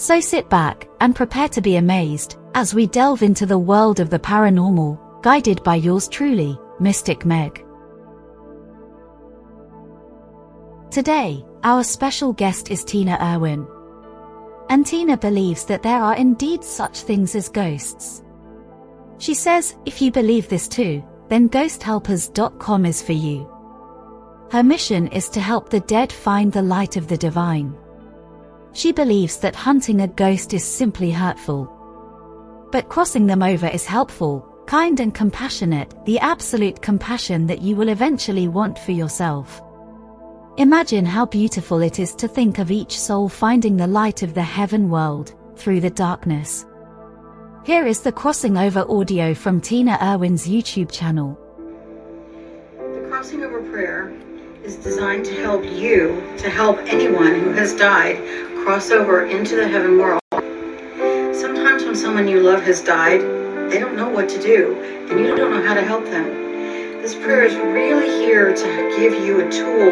So sit back and prepare to be amazed as we delve into the world of the paranormal, guided by yours truly, Mystic Meg. Today, our special guest is Tina Erwin. And Tina believes that there are indeed such things as ghosts. She says, if you believe this too, then ghosthelpers.com is for you. Her mission is to help the dead find the light of the divine. She believes that hunting a ghost is simply hurtful. But crossing them over is helpful, kind and compassionate, the absolute compassion that you will eventually want for yourself. Imagine how beautiful it is to think of each soul finding the light of the heaven world, through the darkness. Here is the crossing over audio from Tina Erwin's YouTube channel. The crossing over prayer is designed to help you, to help anyone who has died cross over into the heaven world. Sometimes when someone you love has died, they don't know what to do, and you don't know how to help them. This prayer is really here to give you a tool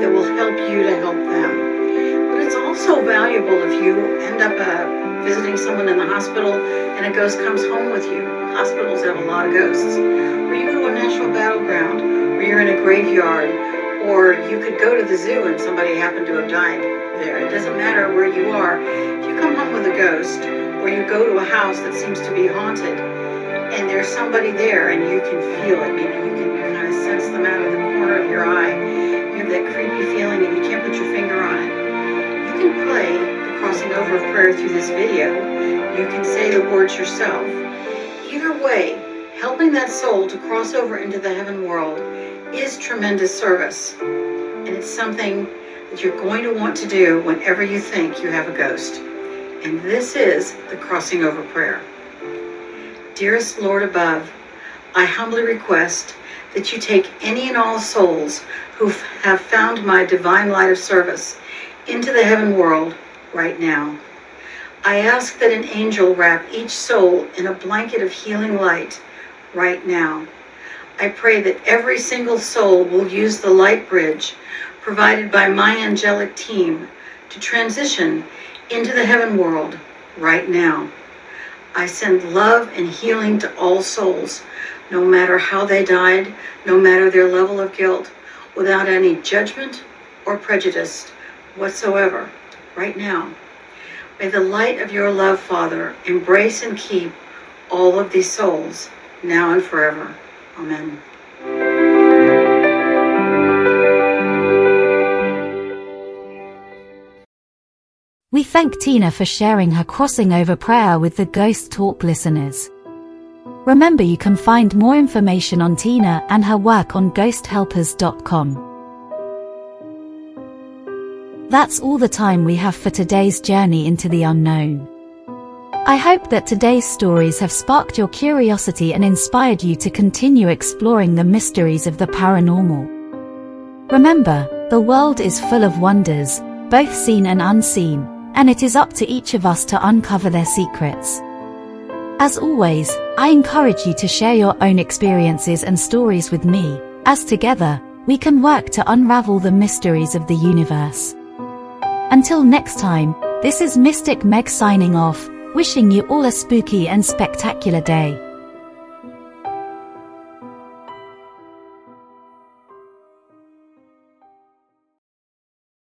that will help you to help them. But it's also valuable if you end up uh, visiting someone in the hospital and a ghost comes home with you. Hospitals have a lot of ghosts. Or you go to a national battleground, or you're in a graveyard, or you could go to the zoo and somebody happened to have died there. It doesn't matter where you are. If you come home with a ghost, or you go to a house that seems to be haunted, and there's somebody there and you can feel it, maybe you can kind of sense them out of the corner of your eye. You have that creepy feeling and you can't put your finger on it. You can play the crossing over of prayer through this video. You can say the words yourself. Either way, helping that soul to cross over into the heaven world is tremendous service. And it's something that you're going to want to do whenever you think you have a ghost. And this is the crossing over prayer. Dearest Lord above, I humbly request that you take any and all souls who have found my divine light of service into the heaven world right now. I ask that an angel wrap each soul in a blanket of healing light right now. I pray that every single soul will use the light bridge provided by my angelic team to transition into the heaven world right now. I send love and healing to all souls, no matter how they died, no matter their level of guilt, without any judgment or prejudice whatsoever, right now. May the light of your love, Father, embrace and keep all of these souls, now and forever. Amen. We thank Tina for sharing her crossing over prayer with the Ghost Talk listeners. Remember you can find more information on Tina and her work on ghosthelpers.com. That's all the time we have for today's journey into the unknown. I hope that today's stories have sparked your curiosity and inspired you to continue exploring the mysteries of the paranormal. Remember, the world is full of wonders, both seen and unseen, and it is up to each of us to uncover their secrets. As always, I encourage you to share your own experiences and stories with me, as together, we can work to unravel the mysteries of the universe. Until next time, this is Mystic Meg signing off, wishing you all a spooky and spectacular day.